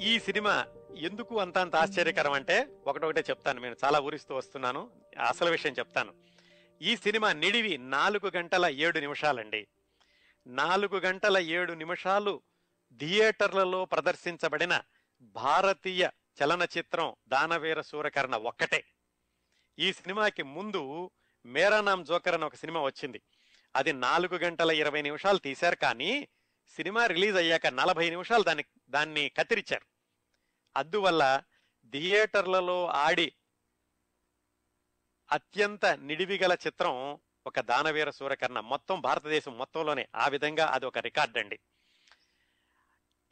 ఈ సినిమా ఎందుకు అంత అంత ఆశ్చర్యకరం అంటే ఒకటొకటే చెప్తాను నేను చాలా ఊరిస్తూ వస్తున్నాను అసలు విషయం చెప్తాను. ఈ సినిమా నిడివి నాలుగు గంటల ఏడు నిమిషాలండి. నాలుగు గంటల ఏడు నిమిషాలు థియేటర్లలో ప్రదర్శించబడిన భారతీయ చలనచిత్రం దానవీర సూరకర్ణ ఒక్కటే. ఈ సినిమాకి ముందు మేరా నామ్ జోకర్ అని ఒక సినిమా వచ్చింది. అది నాలుగు గంటల ఇరవై నిమిషాలు తీశారు కానీ సినిమా రిలీజ్ అయ్యాక నలభై నిమిషాలు దాన్ని దాన్ని కత్తిరించారు అందువల్ల థియేటర్లలో ఆడి అత్యంత నిడివిగల చిత్రం ఒక దానవీర సూరకర్ణ. మొత్తం భారతదేశం మొత్తంలోనే. ఆ విధంగా అది ఒక రికార్డ్ అండి.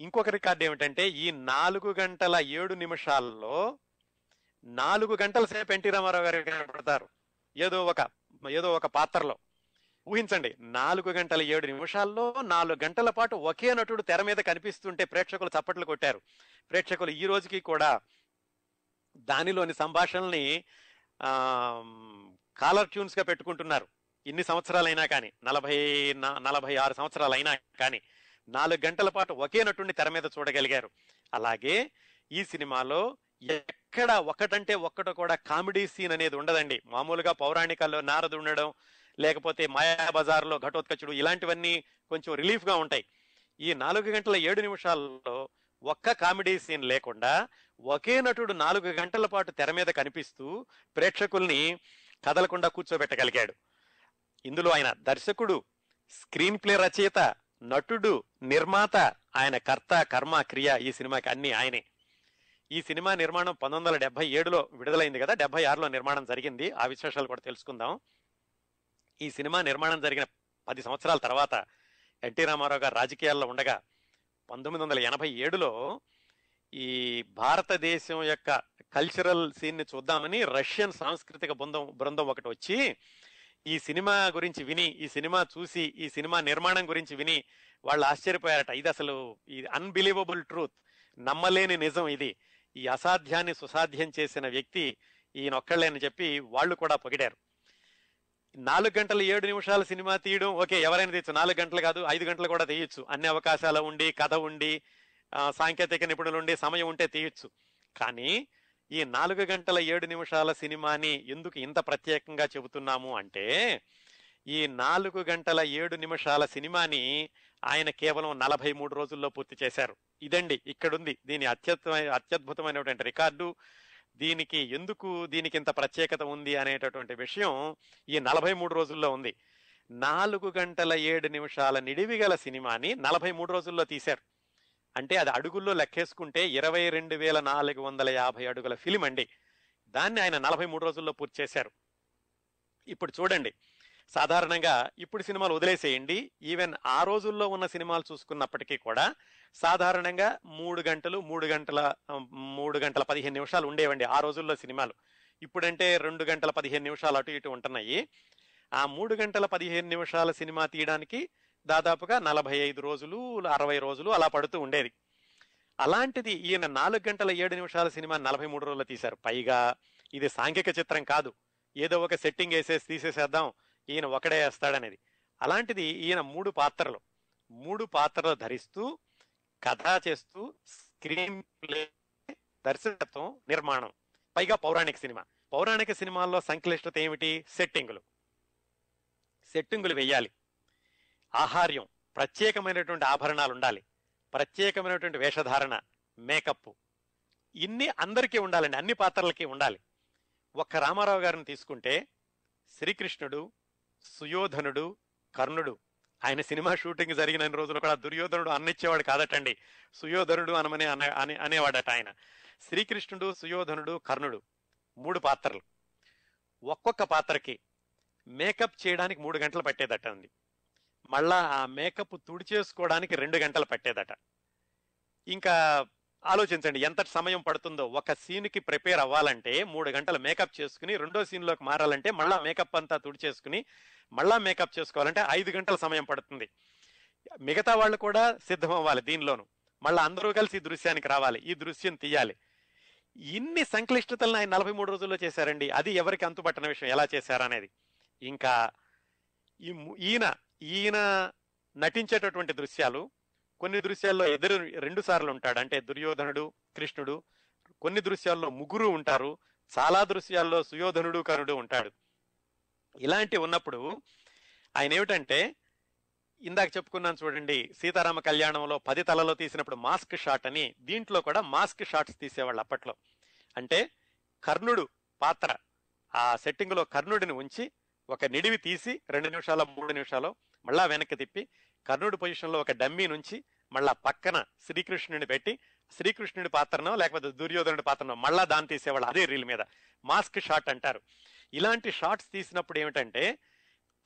ఇంకొక రికార్డ్ ఏమిటంటే ఈ నాలుగు గంటల ఏడు నిమిషాల్లో నాలుగు గంటల సేపు ఎన్టీ రామారావు గారు కనబడతారు ఏదో ఒక ఏదో ఒక పాత్రలో. ఊహించండి నాలుగు గంటల ఏడు నిమిషాల్లో నాలుగు గంటల పాటు ఒకే నటుడు తెర మీద కనిపిస్తుంటే ప్రేక్షకులు చప్పట్లు కొట్టారు. ప్రేక్షకులు ఈ రోజుకి కూడా దానిలోని సంభాషణల్ని కాలర్ ట్యూన్స్గా పెట్టుకుంటున్నారు. ఇన్ని సంవత్సరాలైనా కానీ నలభై నలభై ఆరు సంవత్సరాలైనా కానీ నాలుగు గంటల పాటు ఒకే నటుడిని తెర మీద చూడగలిగారు. అలాగే ఈ సినిమాలో ఎక్కడ ఒకటంటే ఒక్కట కూడా కామెడీ సీన్ అనేది ఉండదండి. మామూలుగా పౌరాణికాల్లో నారదు ఉండడం లేకపోతే మాయా బజార్లో ఘటోత్కచుడు ఇలాంటివన్నీ కొంచెం రిలీఫ్గా ఉంటాయి. ఈ నాలుగు గంటల ఏడు నిమిషాల్లో ఒక్క కామెడీ సీన్ లేకుండా ఒకే నటుడు నాలుగు గంటల పాటు తెర మీద కనిపిస్తూ ప్రేక్షకుల్ని కదలకుండా కూర్చోబెట్టగలిగాడు. ఇందులో ఆయన దర్శకుడు స్క్రీన్ ప్లే రచయిత నటుడు నిర్మాత ఆయన కర్త కర్మ క్రియ ఈ సినిమాకి అన్ని ఆయనే. ఈ సినిమా నిర్మాణం పంతొమ్మిది వందల డెబ్బై ఏడులో విడుదలైంది కదా డెబ్బై ఆరులో నిర్మాణం జరిగింది. ఆ విశేషాలు కూడా తెలుసుకుందాం. ఈ సినిమా నిర్మాణం జరిగిన పది సంవత్సరాల తర్వాత ఎన్టీ రామారావు గారు రాజకీయాల్లో ఉండగా పంతొమ్మిది వందల ఎనభై ఏడులో ఈ భారతదేశం యొక్క కల్చరల్ సీన్ని చూద్దామని రష్యన్ సాంస్కృతిక బృందం బృందం ఒకటి వచ్చి ఈ సినిమా గురించి విని ఈ సినిమా చూసి ఈ సినిమా నిర్మాణం గురించి విని వాళ్ళు ఆశ్చర్యపోయారట. ఇది అసలు ఈ అన్బిలీవబుల్ ట్రూత్ నమ్మలేని నిజం ఇది. ఈ అసాధ్యాన్ని సుసాధ్యం చేసిన వ్యక్తి ఈయనొక్కళ్ళే అని చెప్పి వాళ్ళు కూడా పొగిడారు. నాలుగు గంటల ఏడు నిమిషాల సినిమా తీయడం ఓకే ఎవరైనా తీయచ్చు. నాలుగు గంటలు కాదు ఐదు గంటలు కూడా తీయచ్చు. అన్ని అవకాశాలు ఉండి కథ ఉండి సాంకేతిక నిపుణులు ఉండి సమయం ఉంటే తీయచ్చు. కానీ ఈ నాలుగు గంటల ఏడు నిమిషాల సినిమాని ఎందుకు ఇంత ప్రత్యేకంగా చెబుతున్నాము అంటే ఈ నాలుగు గంటల ఏడు నిమిషాల సినిమాని ఆయన కేవలం నలభై మూడు రోజుల్లో పూర్తి చేశారు. ఇదండి ఇక్కడుంది. దీని అత్యద్భుతమైన అత్యద్భుతమైనటువంటి రికార్డు. దీనికి ఎందుకు దీనికి ఇంత ప్రత్యేకత ఉంది అనేటటువంటి విషయం ఈ నలభై మూడు రోజుల్లో ఉంది. నాలుగు గంటల ఏడు నిమిషాల నిడివి గల సినిమాని నలభై మూడు రోజుల్లో తీశారు. అంటే అది అడుగుల్లో లెక్కేసుకుంటే ఇరవై రెండు వేల నాలుగు వందల యాభై అడుగుల ఫిలిం అండి. దాన్ని ఆయన నలభై మూడు రోజుల్లో పూర్తి చేశారు. ఇప్పుడు చూడండి సాధారణంగా ఇప్పుడు సినిమాలు వదిలేసేయండి. ఈవెన్ ఆ రోజుల్లో ఉన్న సినిమాలు చూసుకున్నప్పటికీ కూడా సాధారణంగా మూడు గంటలు మూడు గంటల మూడు గంటల పదిహేను నిమిషాలు ఉండేవండి ఆ రోజుల్లో సినిమాలు. ఇప్పుడంటే రెండు గంటల పదిహేను నిమిషాలు అటు ఇటు ఉంటున్నాయి. ఆ మూడు గంటల పదిహేను నిమిషాల సినిమా తీయడానికి దాదాపుగా నలభై ఐదు రోజులు అరవై రోజులు అలా పడుతూ ఉండేది. అలాంటిది ఈయన నాలుగు గంటల ఏడు నిమిషాల సినిమా నలభై మూడు రోజులు తీశారు. పైగా ఇది సాంఘిక చిత్రం కాదు. ఏదో ఒక సెట్టింగ్ వేసేసి తీసేసేద్దాం ఈయన ఒకడే వేస్తాడనేది. అలాంటిది ఈయన మూడు పాత్రలు. మూడు పాత్రలు ధరిస్తూ కథ చేస్తూ స్క్రీన్ ప్లే దర్శకత్వం నిర్మాణం. పైగా పౌరాణిక సినిమా. పౌరాణిక సినిమాల్లో సంక్లిష్టత ఏమిటి? సెట్టింగులు. సెట్టింగులు వెయ్యాలి. ఆహార్యం. ప్రత్యేకమైనటువంటి ఆభరణాలు ఉండాలి ప్రత్యేకమైనటువంటి వేషధారణ మేకప్ ఇన్ని అందరికీ ఉండాలండి. అన్ని పాత్రలకి ఉండాలి. ఒక్క రామారావు గారిని తీసుకుంటే శ్రీకృష్ణుడు సుయోధనుడు కర్ణుడు. ఆయన సినిమా షూటింగ్ జరిగిన రోజులు కూడా దుర్యోధనుడు అన్నిచ్చేవాడు కాదటండి. సుయోధనుడు అనమనే అనే అనేవాడట ఆయన. శ్రీకృష్ణుడు సుయోధనుడు కర్ణుడు మూడు పాత్రలు. ఒక్కొక్క పాత్రకి మేకప్ చేయడానికి మూడు గంటలు పట్టేదట అండి. మళ్ళా ఆ మేకప్ తుడిచేసుకోవడానికి రెండు గంటలు పట్టేదట. ఇంకా ఆలోచించండి ఎంత సమయం పడుతుందో. ఒక సీన్కి ప్రిపేర్ అవ్వాలంటే మూడు గంటలు మేకప్ చేసుకుని రెండో సీన్లోకి మారాలంటే మళ్ళా మేకప్ అంతా తుడిచేసుకుని మళ్ళా మేకప్ చేసుకోవాలంటే ఐదు గంటల సమయం పడుతుంది. మిగతా వాళ్ళు కూడా సిద్ధం అవ్వాలి దీనిలోను. మళ్ళీ అందరూ కలిసి ఈ దృశ్యానికి రావాలి ఈ దృశ్యం తీయాలి. ఇన్ని సంక్లిష్టతలను ఆయన నలభై మూడు రోజుల్లో చేశారండి. అది ఎవరికి అంతుపట్టని విషయం ఎలా చేశారనేది. ఇంకా ఈ ఈయన ఈయన నటించేటటువంటి దృశ్యాలు కొన్ని దృశ్యాల్లో ఎదురు రెండు సార్లు ఉంటాడు. అంటే దుర్యోధనుడు కృష్ణుడు కొన్ని దృశ్యాల్లో ముగ్గురు ఉంటారు. చాలా దృశ్యాల్లో సుయోధనుడు కరుడు ఉంటాడు. ఇలాంటి ఉన్నప్పుడు ఆయన ఏమిటంటే ఇందాక చెప్పుకున్నాను చూడండి సీతారామ కళ్యాణంలో పది తలలో తీసినప్పుడు మాస్క్ షాట్ అని దీంట్లో కూడా మాస్క్ షాట్స్ తీసేవాళ్ళు అప్పట్లో. అంటే కర్ణుడు పాత్ర. ఆ సెట్టింగ్లో కర్ణుడిని ఉంచి ఒక నిడివి తీసి రెండు నిమిషాలు మూడు నిమిషాలు మళ్ళా వెనక్కి తిప్పి కర్ణుడి పొజిషన్లో ఒక డమ్మీ నుంచి మళ్ళా పక్కన శ్రీకృష్ణుని పెట్టి శ్రీకృష్ణుడి పాత్రనో లేకపోతే దుర్యోధనుడి పాత్రనో మళ్ళా దాన్ని తీసేవాళ్ళు అదే రీల్ మీద. మాస్క్ షాట్ అంటారు. ఇలాంటి షార్ట్స్ తీసినప్పుడు ఏమిటంటే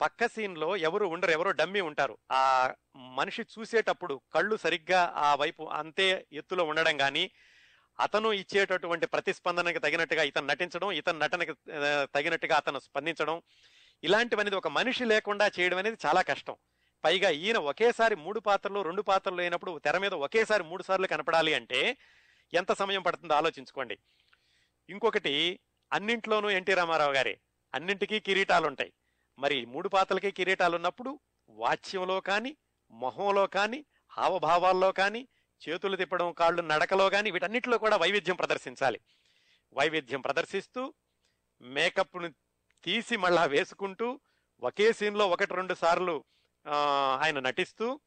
పక్క సీన్లో ఎవరు ఉండరు ఎవరో డమ్మి ఉంటారు. ఆ మనిషి చూసేటప్పుడు కళ్ళు సరిగ్గా ఆ వైపు అంతే ఎత్తులో ఉండడం కానీ అతను ఇచ్చేటటువంటి ప్రతిస్పందనకి తగినట్టుగా ఇతను నటించడం ఇతను నటనకి తగినట్టుగా అతను స్పందించడం ఇలాంటివనేది ఒక మనిషి లేకుండా చేయడం అనేది చాలా కష్టం. పైగా ఈయన ఒకేసారి మూడు పాత్రలు రెండు పాత్రలు అయినప్పుడు తెర మీద ఒకేసారి మూడు సార్లు కనపడాలి అంటే ఎంత సమయం పడుతుందో ఆలోచించుకోండి. ఇంకొకటి అన్నింట్లోనూ ఎన్టీ రామారావు గారే. అన్నింటికీ కిరీటాలుంటాయి. మరి మూడు పాత్రలకి కిరీటాలు ఉన్నప్పుడు వాచ్యంలో కానీ మొహంలో కానీ హావభావాల్లో కానీ చేతులు తిప్పడం కాళ్ళు నడకలో కానీ వీటన్నిటిలో కూడా వైవిధ్యం ప్రదర్శించాలి. వైవిధ్యం ప్రదర్శిస్తూ మేకప్ను తీసి మళ్ళా వేసుకుంటూ ఒకే సీన్లో ఒకటి రెండు సార్లు ఆయన నటిస్తూ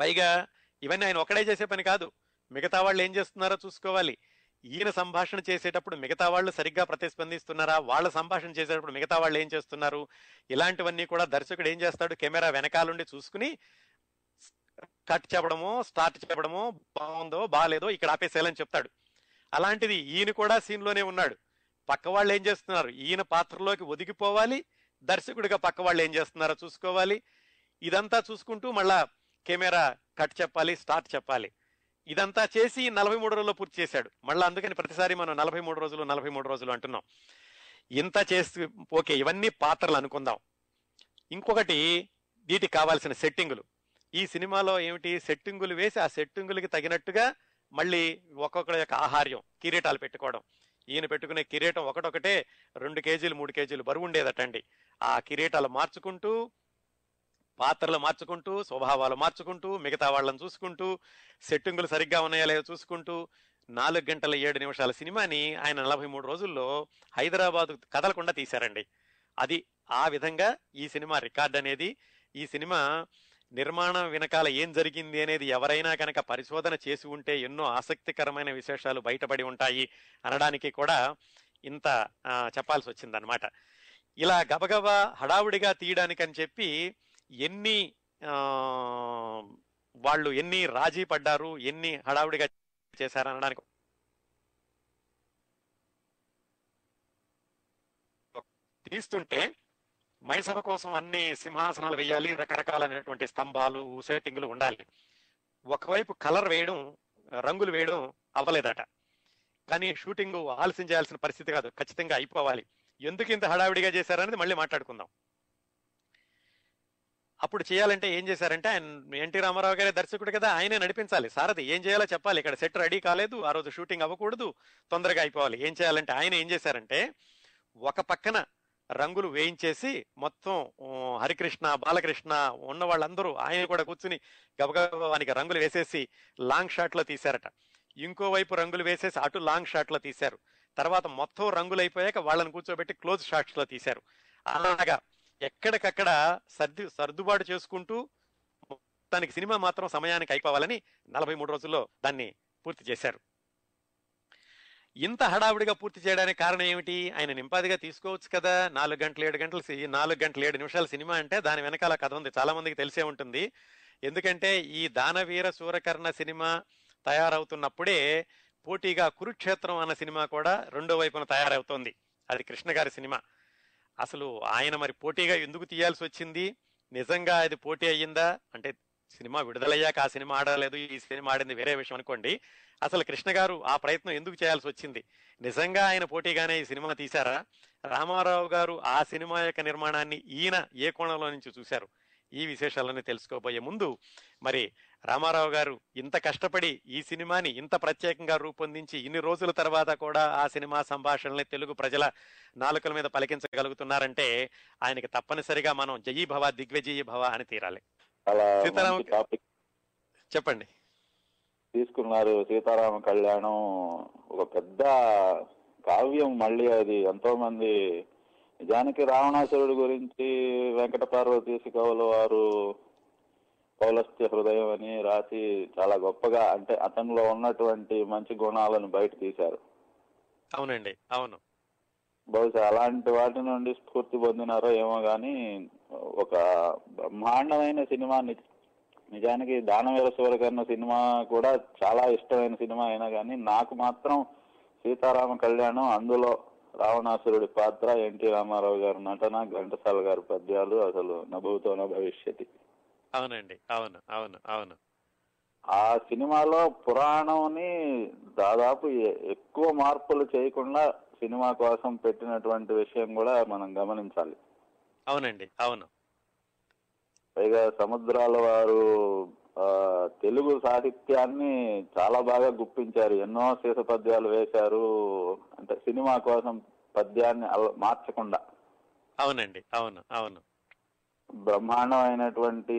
పైగా ఇవన్నీ ఆయన ఒకడే చేసే పని కాదు. మిగతా వాళ్ళు ఏం చేస్తున్నారో చూసుకోవాలి. ఈయన సంభాషణ చేసేటప్పుడు మిగతా వాళ్ళు సరిగ్గా ప్రతిస్పందిస్తున్నారా? వాళ్ళ సంభాషణ చేసేటప్పుడు మిగతా వాళ్ళు ఏం చేస్తున్నారు? ఇలాంటివన్నీ కూడా దర్శకుడు ఏం చేస్తాడు? కెమెరా వెనకాలండి చూసుకుని కట్ చెప్పడమో స్టార్ట్ చెప్పడమో బాగుందో బాగాలేదో ఇక్కడ ఆపేసేయాలని చెప్తాడు. అలాంటిది ఈయన కూడా సీన్లోనే ఉన్నాడు. పక్క వాళ్ళు ఏం చేస్తున్నారు? ఈయన పాత్రలోకి ఒదిగిపోవాలి. దర్శకుడిగా పక్క వాళ్ళు ఏం చేస్తున్నారో చూసుకోవాలి. ఇదంతా చూసుకుంటూ మళ్ళా కెమెరా కట్ చెప్పాలి స్టార్ట్ చెప్పాలి. ఇదంతా చేసి నలభై మూడు రోజుల్లో పూర్తి చేశాడు. మళ్ళీ అందుకని ప్రతిసారి మనం నలభై మూడు రోజులు నలభై మూడు రోజులు అంటున్నాం. ఇంత చేస్తూ ఓకే ఇవన్నీ పాత్రలు అనుకుందాం. ఇంకొకటి వీటికి కావాల్సిన సెట్టింగులు. ఈ సినిమాలో ఏమిటి? సెట్టింగులు వేసి ఆ సెట్టింగులకి తగినట్టుగా మళ్ళీ ఒక్కొక్కరి యొక్క ఆహార్యం కిరీటాలు పెట్టుకోవడం. ఈయన పెట్టుకునే కిరీటం ఒకటొకటే రెండు కేజీలు మూడు కేజీలు బరువు ఉండేదటండి. ఆ కిరీటాలు మార్చుకుంటూ పాత్రలు మార్చుకుంటూ స్వభావాలు మార్చుకుంటూ మిగతా వాళ్ళని చూసుకుంటూ సెట్టింగులు సరిగ్గా ఉన్నాయా లేదో చూసుకుంటూ నాలుగు గంటల ఏడు నిమిషాల సినిమాని ఆయన నలభై మూడు రోజుల్లో హైదరాబాద్ కదలకుండా తీశారండి. అది ఆ విధంగా ఈ సినిమా రికార్డ్ అనేది ఈ సినిమా నిర్మాణం వెనకాల ఏం జరిగింది అనేది ఎవరైనా కనుక పరిశోధన చేసి ఉంటే ఎన్నో ఆసక్తికరమైన విశేషాలు బయటపడి ఉంటాయి అనడానికి కూడా ఇంత చెప్పాల్సి వచ్చిందనమాట ఇలా గబగబా హడావుడిగా తీయడానికని చెప్పి ఎన్ని వాళ్ళు ఎన్ని రాజీ పడ్డారు ఎన్ని హడావుడిగా చేశారు అనడానికి తీస్తుంటే మైసభ కోసం అన్ని సింహాసనాలు వేయాలి రకరకాలైనటువంటి స్తంభాలు సెట్టింగులు ఉండాలి. ఒకవైపు కలర్ వేయడం రంగులు వేయడం అవ్వలేదట. కానీ షూటింగ్ ఆలస్యం చేయాల్సిన పరిస్థితి కాదు ఖచ్చితంగా అయిపోవాలి. ఎందుకు ఇంత హడావిడిగా చేశారనేది మళ్ళీ మాట్లాడుకుందాం. అప్పుడు చేయాలంటే ఏం చేశారంటే ఆయన ఎన్టీ రామారావు గారే దర్శకుడు కదా ఆయనే నడిపించాలి. సారథి ఏం చేయాలో చెప్పాలి. ఇక్కడ సెట్ రెడీ కాలేదు ఆ రోజు షూటింగ్ అవ్వకూడదు తొందరగా అయిపోవాలి. ఏం చేయాలంటే ఆయన ఏం చేశారంటే ఒక పక్కన రంగులు వేయించేసి మొత్తం హరికృష్ణ బాలకృష్ణ ఉన్న వాళ్ళందరూ ఆయన కూడా కూర్చుని గబగబానికి రంగులు వేసేసి లాంగ్ షాట్లో తీశారట. ఇంకోవైపు రంగులు వేసేసి అటు లాంగ్ షాట్లో తీశారు. తర్వాత మొత్తం రంగులు అయిపోయాక వాళ్ళని కూర్చోబెట్టి క్లోజ్ షాట్స్లో తీశారు. అలాగా ఎక్కడికక్కడ సర్ది సర్దుబాటు చేసుకుంటూ మొత్తానికి సినిమా మాత్రం సమయానికి అయిపోవాలని నలభై మూడు రోజుల్లో దాన్ని పూర్తి చేశారు. ఇంత హడావుడిగా పూర్తి చేయడానికి కారణం ఏమిటి? ఆయన నింపాదిగా తీసుకోవచ్చు కదా. నాలుగు గంటలు ఏడు గంటలు నాలుగు గంటలు ఏడు నిమిషాల సినిమా అంటే దాని వెనకాల కథ ఉంది. చాలా మందికి తెలిసే ఉంటుంది. ఎందుకంటే ఈ దానవీర సూరకర్ణ సినిమా తయారవుతున్నప్పుడే పోటీగా కురుక్షేత్రం అన్న సినిమా కూడా రెండో వైపున తయారవుతోంది. అది కృష్ణ గారి సినిమా. అసలు ఆయన మరి పోటీగా ఎందుకు తీయాల్సి వచ్చింది నిజంగా అది పోటీ అయ్యిందా? అంటే సినిమా విడుదలయ్యాక ఆ సినిమా ఆడలేదు ఈ సినిమా ఆడింది వేరే విషయం అనుకోండి. అసలు కృష్ణ గారు ఆ ప్రయత్నం ఎందుకు చేయాల్సి వచ్చింది నిజంగా ఆయన పోటీగానే ఈ సినిమా తీశారా? రామారావు గారు ఆ సినిమా యొక్క నిర్మాణాన్ని ఈయన ఏ కోణంలో నుంచి చూశారు? ఈ విశేషాలన్నీ తెలుసుకోబోయే ముందు మరి రామారావు గారు ఇంత కష్టపడి ఈ సినిమాని ఇంత ప్రత్యేకంగా రూపొందించి ఇన్ని రోజుల తర్వాత కూడా ఆ సినిమా సంభాషణల్ని తెలుగు ప్రజల నాలుకల మీద పలికించగలుగుతున్నారంటే ఆయనకి తప్పనిసరిగా మనం జయీ భవ దిగ్విజయీ భవ అని తీరాలి. చెప్పండి. తీసుకున్నారు. సీతారామ కళ్యాణం ఒక పెద్ద కావ్యం మళ్ళీ అది ఎంతో మంది నిజానికి రావణాసురుడి గురించి వెంకట పార్వతీశ కవుల వారు పౌలస్త్య హృదయం అని రాసి చాలా గొప్పగా అంటే అతనిలో ఉన్నటువంటి మంచి గుణాలను బయట తీశారు. అవునండి అవును. బహుశా అలాంటి వాటి నుండి స్ఫూర్తి పొందినారో ఏమో కానీ ఒక బ్రహ్మాండమైన సినిమా నిజానికి దానవీర సూరకర్ణ సినిమా కూడా చాలా ఇష్టమైన సినిమా అయినా కానీ నాకు మాత్రం సీతారామ కళ్యాణం అందులో రావణాసురుడి పాత్ర ఎన్టీ రామారావు గారి నటన ఘంటసాల గారి పద్యాలు అసలు నభూతో భవిష్యతి. అవునండి. అవును. అవును. అవును. ఆ సినిమాలో పురాణంని దాదాపు ఎక్కువ మార్పులు చేయకుండా సినిమా కోసం పెట్టినటువంటి విషయం కూడా మనం గమనించాలి. అవునండి. అవును. పైగా సముద్రాల వారు తెలుగు సాహిత్యాన్ని చాలా బాగా గుప్పించారు. ఎన్నో శీత పద్యాలు వేశారు. అంటే సినిమా కోసం పద్యాన్ని మార్చకుండా. అవునండి. అవును. అవును. బ్రహ్మాండమైనటువంటి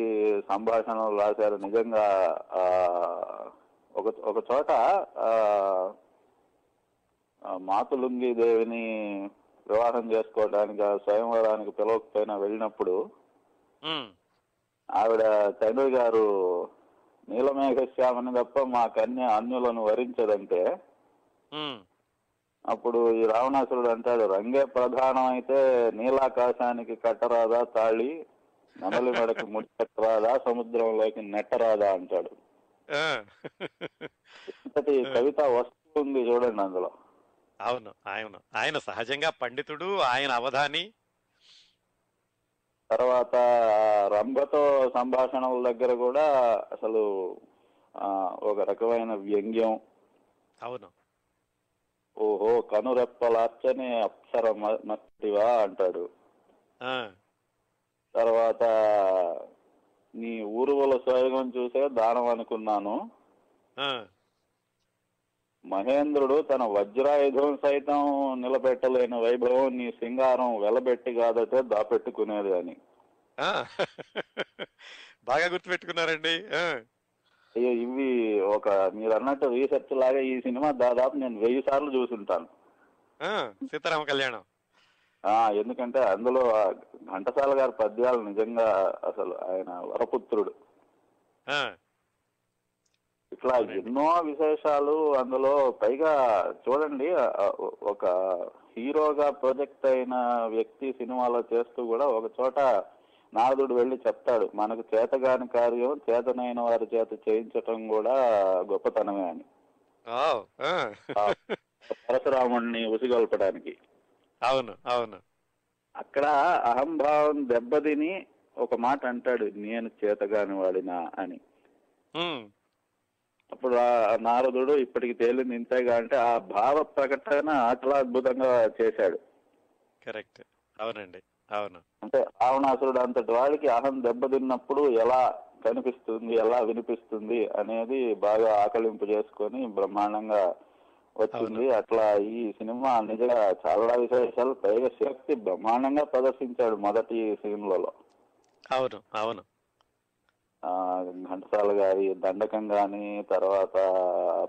సంభాషణలు రాశారు. నిజంగా ఆ, ఒక ఒక చోట మాతులుంగి దేవిని వివాహం చేసుకోవడానికి స్వయంవరానికి పిలవకపోయినా వెళ్ళినప్పుడు ఆవిడ తండ్రి గారు నీలమేఘశ్యామని తప్ప మా కన్య అన్యులను వరించదంటే అప్పుడు ఈ రావణాసురుడు అంటాడు రంగే ప్రధానం అయితే నీలాకాశానికి కట్టరాదా తాళి నమలి మెడకు ముడి కట్టరాదా సముద్రంలోకి నెట్టరాదా అంటాడు. ఇంతటి కవిత వస్తుంది చూడండి అందులో. అవును ఆయన ఆయన సహజంగా పండితుడు ఆయన అవధాని. తర్వాత రంభతో సంభాషణల దగ్గర కూడా అసలు ఒక రకమైన వ్యంగ్యం. అవును. ఓహో కనురెప్పలార్చని అప్సర మట్టివా అంటాడు. తర్వాత నీ ఊరువల స్వయోగం చూసే దానం అనుకున్నాను. మహేంద్రుడు తన వజ్రాయుధం సైతం నిలబెట్టలేని వైభవం నీ సింగారం వెలబెట్టి కాదటే దాపెట్టుకునేది అని. బాగా గుర్తుపెట్టుకున్నారండి. అయ్యో ఇవి ఒక మీరు అన్నట్టు రీసెర్చ్ లాగా ఈ సినిమా దాదాపు నేను వెయ్యి సార్లు చూసుంటాను. సీతారామ కళ్యాణం. ఎందుకంటే అందులో ఘంటసాల గారి పద్యాలు నిజంగా అసలు ఆయన వరపుత్రుడు. ఇట్లా ఎన్నో విశేషాలు అందులో పైగా చూడండి ఒక హీరోగా ప్రొజెక్ట్ అయిన వ్యక్తి సినిమాలో చేస్తూ కూడా ఒక చోట నారదుడు వెళ్ళి చెప్తాడు మనకు చేతగాని కార్యం చేతనైన వారి చేత చేయించటం కూడా గొప్పతనమే అని. పరశురాముణ్ణి ఉసిగొల్పడానికి. అవును అవును. అక్కడ అహంభావం దెబ్బతిని ఒక మాట అంటాడు నేను చేతగాని వాడినా అని. అప్పుడు ఆ నారదుడు ఇప్పటికి తేలింది ఇంతేగా అంటే ఆ భావ ప్రకటన చాలా అద్భుతంగా చేశాడు. కరెక్ట్. అవునండి. అవును. అంటే రావణాసురుడు అంతటి వాడికి అహం దెబ్బతిన్నప్పుడు ఎలా కనిపిస్తుంది ఎలా వినిపిస్తుంది అనేది బాగా ఆకలింపు చేసుకొని బ్రహ్మాండంగా వచ్చింది. అట్లా ఈ సినిమా నిజంగా చాలా విశేషాలు. పైగా శక్తి బ్రహ్మాండంగా ప్రదర్శించాడు మొదటి సీన్లలో అవును. అవును. ఘంటసాల గారి దండకం గాని తర్వాత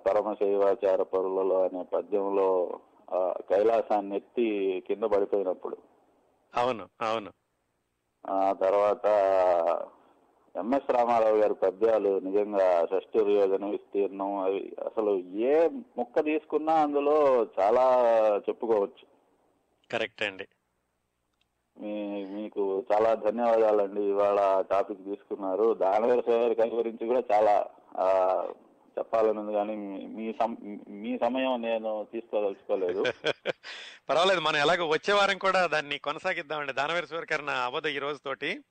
పరమశైవాచార పరులలో అనే పద్యంలో కైలాసాన్ని ఎత్తి కింద పడిపోయినప్పుడు. అవును అవును. ఆ తర్వాత ఎంఎస్ రామారావు గారి పద్యాలు నిజంగా షష్ఠి యోజన విస్తీర్ణం అవి అసలు ఏ ముక్క తీసుకున్నా అందులో చాలా చెప్పుకోవచ్చు. కరెక్ట్ అండి. మీ మీకు చాలా ధన్యవాదాలండి. ఇవాళ టాపిక్ తీసుకున్నారు. దానవీర సోదరి కవి గురించి కూడా చాలా ఆ, చెప్పాలని ఉంది కానీ మీ- మీ సమ- మీ సమయం నేను తీసుకోదలుచుకోలేదు. పర్వాలేదు మనం ఎలాగో వచ్చే వారం కూడా దాన్ని కొనసాగిద్దామండి. దానవీర సూర్యకరణ అవ్వదు ఈ రోజు తోటి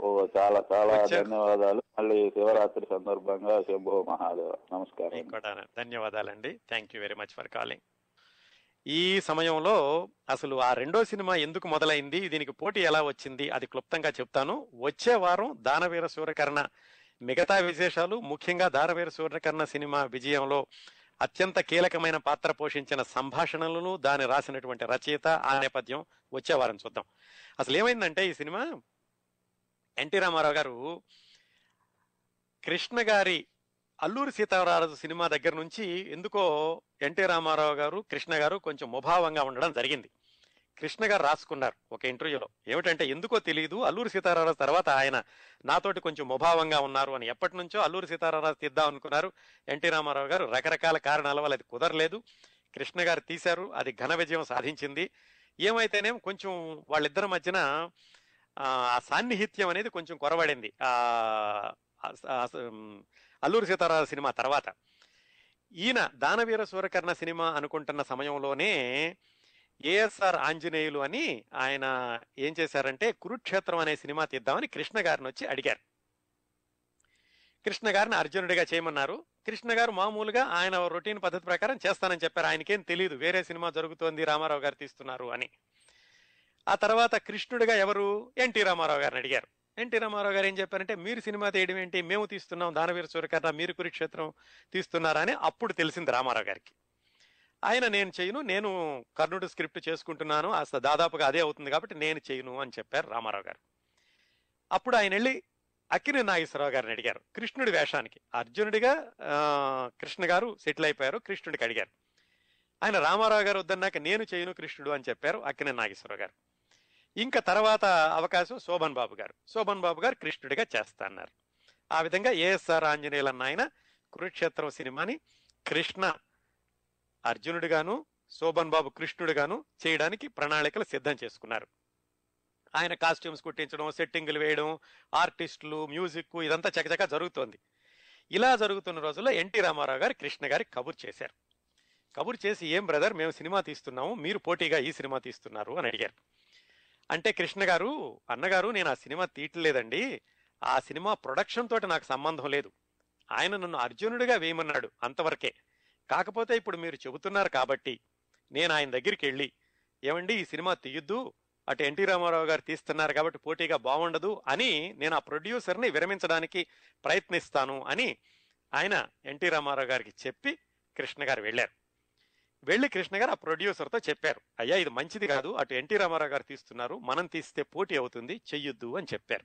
ఓ చాలా చాలా. ధన్యవాదాలు. మళ్ళీ శివరాత్రి సందర్భంగా శంభో మహాదేవ. నమస్కారం. ధన్యవాదాలండి. Thank you very much for calling ఈ సమయంలో అసలు ఆ రెండో సినిమా ఎందుకు మొదలైంది? దీనికి పోటీ ఎలా వచ్చింది? అది క్లుప్తంగా చెప్తాను. వచ్చే వారం దానవీర సూర్యకర్ణ మిగతా విశేషాలు ముఖ్యంగా దానవీర సూర్యకర్ణ సినిమా విజయంలో అత్యంత కీలకమైన పాత్ర పోషించిన సంభాషణలను దాని రాసినటువంటి రచయిత ఆ నేపథ్యం వచ్చే వారం చూద్దాం. అసలు ఏమైందంటే ఈ సినిమా ఎన్టీ రామారావు గారు కృష్ణ గారి అల్లూరి సీతారామరాజు సినిమా దగ్గర నుంచి ఎందుకో ఎన్టీ రామారావు గారు కృష్ణ గారు కొంచెం ముభావంగా ఉండడం జరిగింది. కృష్ణ గారు రాసుకున్నారు ఒక ఇంటర్వ్యూలో. ఏమిటంటే ఎందుకో తెలియదు అల్లూరి సీతారామరాజు తర్వాత ఆయన నాతోటి కొంచెం ముభావంగా ఉన్నారు అని ఎప్పటి నుంచో అల్లూరి సీతారామరాజు తీద్దాం అనుకున్నారు. ఎన్టీ రామారావు గారు రకరకాల కారణాల వల్ల అది కుదరలేదు. కృష్ణ గారు తీశారు అది ఘన విజయం సాధించింది. ఏమైతేనే కొంచెం వాళ్ళిద్దరి మధ్యన ఆ సాన్నిహిత్యం అనేది కొంచెం కొరబడింది ఆ అల్లూరి సీతారామ సినిమా తర్వాత. ఈయన దానవీర సూరకర్ణ సినిమా అనుకుంటున్న సమయంలోనే ఏఎస్ఆర్ ఆంజనేయులు అని ఆయన ఏం చేశారంటే కురుక్షేత్రం అనే సినిమా తీద్దామని కృష్ణ గారిని వచ్చి అడిగారు. కృష్ణ గారిని అర్జునుడిగా చేయమన్నారు. కృష్ణ గారు మామూలుగా ఆయన రొటీన్ పద్ధతి ప్రకారం చేస్తానని చెప్పారు. ఆయనకేం తెలియదు వేరే సినిమా జరుగుతోంది రామారావు గారు తీస్తున్నారు అని. ఆ తర్వాత కృష్ణుడిగా ఎవరు? ఎన్టీ రామారావు గారిని అడిగారు. ఎన్టీ రామారావు గారు ఏం చెప్పారంటే మీరు సినిమా తీయడం ఏంటి? మేము తీస్తున్నాం దానవీర సూర్యకర్ణ మీరు కురుక్షేత్రం తీస్తున్నారా? అని అప్పుడు తెలిసింది రామారావు గారికి. ఆయన నేను చేయను నేను కర్ణుడు స్క్రిప్ట్ చేసుకుంటున్నాను అసలు దాదాపుగా అదే అవుతుంది కాబట్టి నేను చేయను అని చెప్పారు రామారావు గారు. అప్పుడు ఆయన వెళ్ళి అక్కినే నాగేశ్వరరావు గారిని అడిగారు కృష్ణుడి వేషానికి. అర్జునుడిగా కృష్ణ గారు సెటిల్ అయిపోయారు కృష్ణుడికి అడిగారు. ఆయన రామారావు గారు వద్దన్నాక నేను చేయను కృష్ణుడు అని చెప్పారు అక్కినే నాగేశ్వరరావు గారు. ఇంకా తర్వాత అవకాశం శోభన్ బాబు గారు. శోభన్ బాబు గారు కృష్ణుడిగా చేస్తా అన్నారు ఆ విధంగా ఏఎస్ఆర్ ఆంజనేయులు అన్న ఆయన కురుక్షేత్రం సినిమాని కృష్ణ అర్జునుడిగాను శోభన్ బాబు కృష్ణుడిగాను చేయడానికి ప్రణాళికలు సిద్ధం చేసుకున్నారు. ఆయన కాస్ట్యూమ్స్ కుట్టించడం సెట్టింగులు వేయడం ఆర్టిస్టులు మ్యూజిక్ ఇదంతా చకచకా జరుగుతోంది. ఇలా జరుగుతున్న రోజుల్లో ఎన్టీ రామారావు గారు కృష్ణ గారి కబుర్ చేశారు. కబుర్ చేసి ఏం బ్రదర్ మేము సినిమా తీస్తున్నాము మీరు పోటీగా ఈ సినిమా తీస్తున్నారు అని అడిగారు. అంటే కృష్ణ గారు అన్నగారు నేను ఆ సినిమా తీయట్లేదండి. ఆ సినిమా ప్రొడక్షన్ తోటి నాకు సంబంధం లేదు. ఆయన నన్ను అర్జునుడిగా వేయమన్నాడు అంతవరకే. కాకపోతే ఇప్పుడు మీరు చెబుతున్నారు కాబట్టి నేను ఆయన దగ్గరికి వెళ్ళి ఏమండి ఈ సినిమా తీయొద్దు. అటు ఎన్టీ రామారావు గారు తీస్తున్నారు కాబట్టి పోటీగా బాగుండదు అని నేను ఆ ప్రొడ్యూసర్ని విరమించడానికి ప్రయత్నిస్తాను అని ఆయన ఎన్టీ రామారావు గారికి చెప్పి కృష్ణ గారు వెళ్ళారు. వెళ్ళి కృష్ణ గారు ఆ ప్రొడ్యూసర్తో చెప్పారు. అయ్యా ఇది మంచిది కాదు. అటు ఎన్టీ రామారావు గారు తీస్తున్నారు. మనం తీస్తే పోటీ అవుతుంది. చెయ్యొద్దు అని చెప్పారు.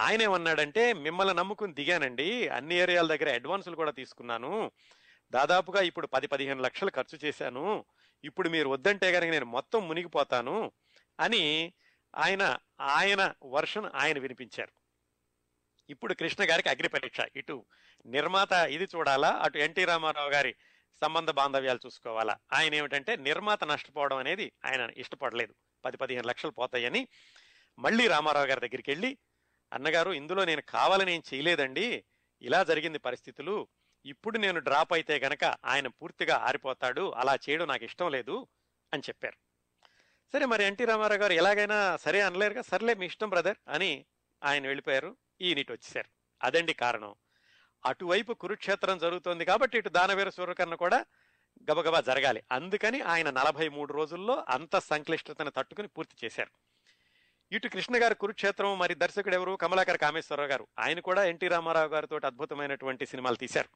ఆయన ఏమన్నాడంటే మిమ్మల్ని నమ్ముకుని దిగానండి. అన్ని ఏరియాల దగ్గర అడ్వాన్సులు కూడా తీసుకున్నాను. దాదాపుగా ఇప్పుడు పది పదిహేను లక్షలు ఖర్చు చేశాను. ఇప్పుడు మీరు వద్దంటే కనుక నేను మొత్తం మునిగిపోతాను అని ఆయన ఆయన వర్షన్ ఆయన వినిపించారు. ఇప్పుడు కృష్ణ గారికి అగ్ని పరీక్ష ఇటు నిర్మాత ఇది చూడాలా? అటు ఎన్టీ రామారావు గారి సంబంధ బాంధవ్యాలు చూసుకోవాలా? ఆయన ఏమిటంటే నిర్మాత నష్టపోవడం అనేది ఆయన ఇష్టపడలేదు. పది పదిహేను లక్షలు పోతాయని మళ్ళీ రామారావు గారి దగ్గరికి వెళ్ళి అన్నగారు ఇందులో నేను కావాలని ఏం చేయలేదండి. ఇలా జరిగింది పరిస్థితులు. ఇప్పుడు నేను డ్రాప్ అయితే గనక ఆయన పూర్తిగా ఆరిపోతాడు. అలా చేయడం నాకు ఇష్టం లేదు అని చెప్పారు. సరే మరి ఎన్టీ రామారావు గారు ఎలాగైనా సరే అనలేరుగా? సర్లే మీ ఇష్టం బ్రదర్ అని ఆయన వెళ్ళిపోయారు. ఈయనిటి వచ్చేసారు. అదండి కారణం. అటువైపు కురుక్షేత్రం జరుగుతోంది కాబట్టి ఇటు దానవీర సూర్యకర్ణ కూడా గబగబా జరగాలి. అందుకని ఆయన నలభై మూడు రోజుల్లో అంత సంక్లిష్టతను తట్టుకుని పూర్తి చేశారు. ఇటు కృష్ణ గారు కురుక్షేత్రం మరి దర్శకుడు ఎవరు? కమలాకర్ కామేశ్వరరావు గారు. ఆయన కూడా ఎన్టీ రామారావు గారితో అద్భుతమైనటువంటి సినిమాలు తీశారు.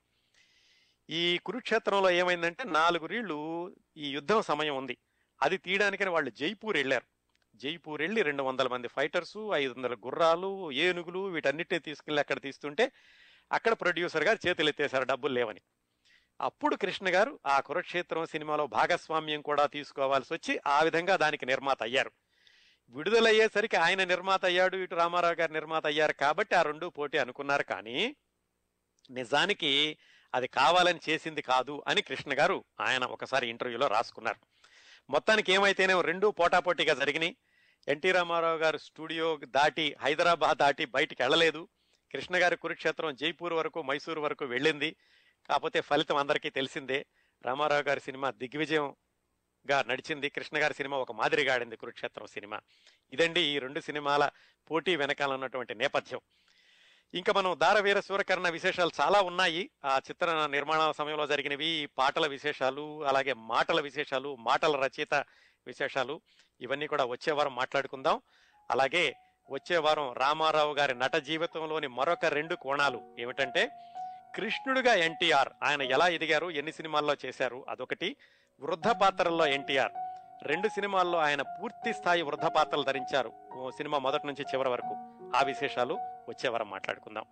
ఈ కురుక్షేత్రంలో ఏమైందంటే నాలుగు రీళ్ళు ఈ యుద్ధం సమయం ఉంది. అది తీయడానికని వాళ్ళు జైపూర్ వెళ్ళారు. జైపూర్ వెళ్ళి రెండు వందల మంది ఫైటర్స్ ఐదు వందల గుర్రాలు ఏనుగులు వీటన్నిటిని తీసుకెళ్ళి అక్కడ తీస్తుంటే అక్కడ ప్రొడ్యూసర్ గారు చేతులు ఎత్తేశారు డబ్బులు లేవని. అప్పుడు కృష్ణ గారు ఆ కురుక్షేత్రం సినిమాలో భాగస్వామ్యం కూడా తీసుకోవాల్సి వచ్చి ఆ విధంగా దానికి నిర్మాత అయ్యారు. విడుదలయ్యేసరికి ఆయన నిర్మాత అయ్యాడు ఇటు రామారావు గారు నిర్మాత అయ్యారు కాబట్టి ఆ రెండు పోటీ అనుకున్నారు కానీ నిజానికి అది కావాలని చేసింది కాదు అని కృష్ణ గారు ఆయన ఒకసారి ఇంటర్వ్యూలో రాసుకున్నారు. మొత్తానికి ఏమైతేనే రెండూ పోటాపోటీగా జరిగినాయి. ఎన్టీ రామారావు గారు స్టూడియో దాటి హైదరాబాద్ దాటి బయటికి వెళ్ళలేదు. కృష్ణ గారి కురుక్షేత్రం జైపూర్ వరకు మైసూరు వరకు వెళ్ళింది. కాకపోతే ఫలితం అందరికీ తెలిసిందే. రామారావు గారి సినిమా దిగ్విజయంగా నడిచింది. కృష్ణ గారి సినిమా ఒక మాదిరిగా ఆడింది కురుక్షేత్రం సినిమా. ఇదండి ఈ రెండు సినిమాల పోటీ వెనకాల ఉన్నటువంటి నేపథ్యం. ఇంకా మనం దారవీర సూరకర్ణ విశేషాలు చాలా ఉన్నాయి. ఆ చిత్ర నిర్మాణ సమయంలో జరిగినవి పాటల విశేషాలు అలాగే మాటల విశేషాలు మాటల రచయిత విశేషాలు ఇవన్నీ కూడా వచ్చే వారం మాట్లాడుకుందాం. అలాగే వచ్చే వారం రామారావు గారి నట జీవితంలోని మరొక రెండు కోణాలు ఏమిటంటే కృష్ణుడిగా ఎన్టీఆర్ ఆయన ఎలా ఎదిగారు ఎన్ని సినిమాల్లో చేశారు అదొకటి. వృద్ధ పాత్రల్లో ఎన్టీఆర్ రెండు సినిమాల్లో ఆయన పూర్తి స్థాయి వృద్ధ పాత్రలు ధరించారు. సినిమా మొదటి నుంచి చివరి వరకు. ఆ విశేషాలు వచ్చే వారం మాట్లాడుకుందాం.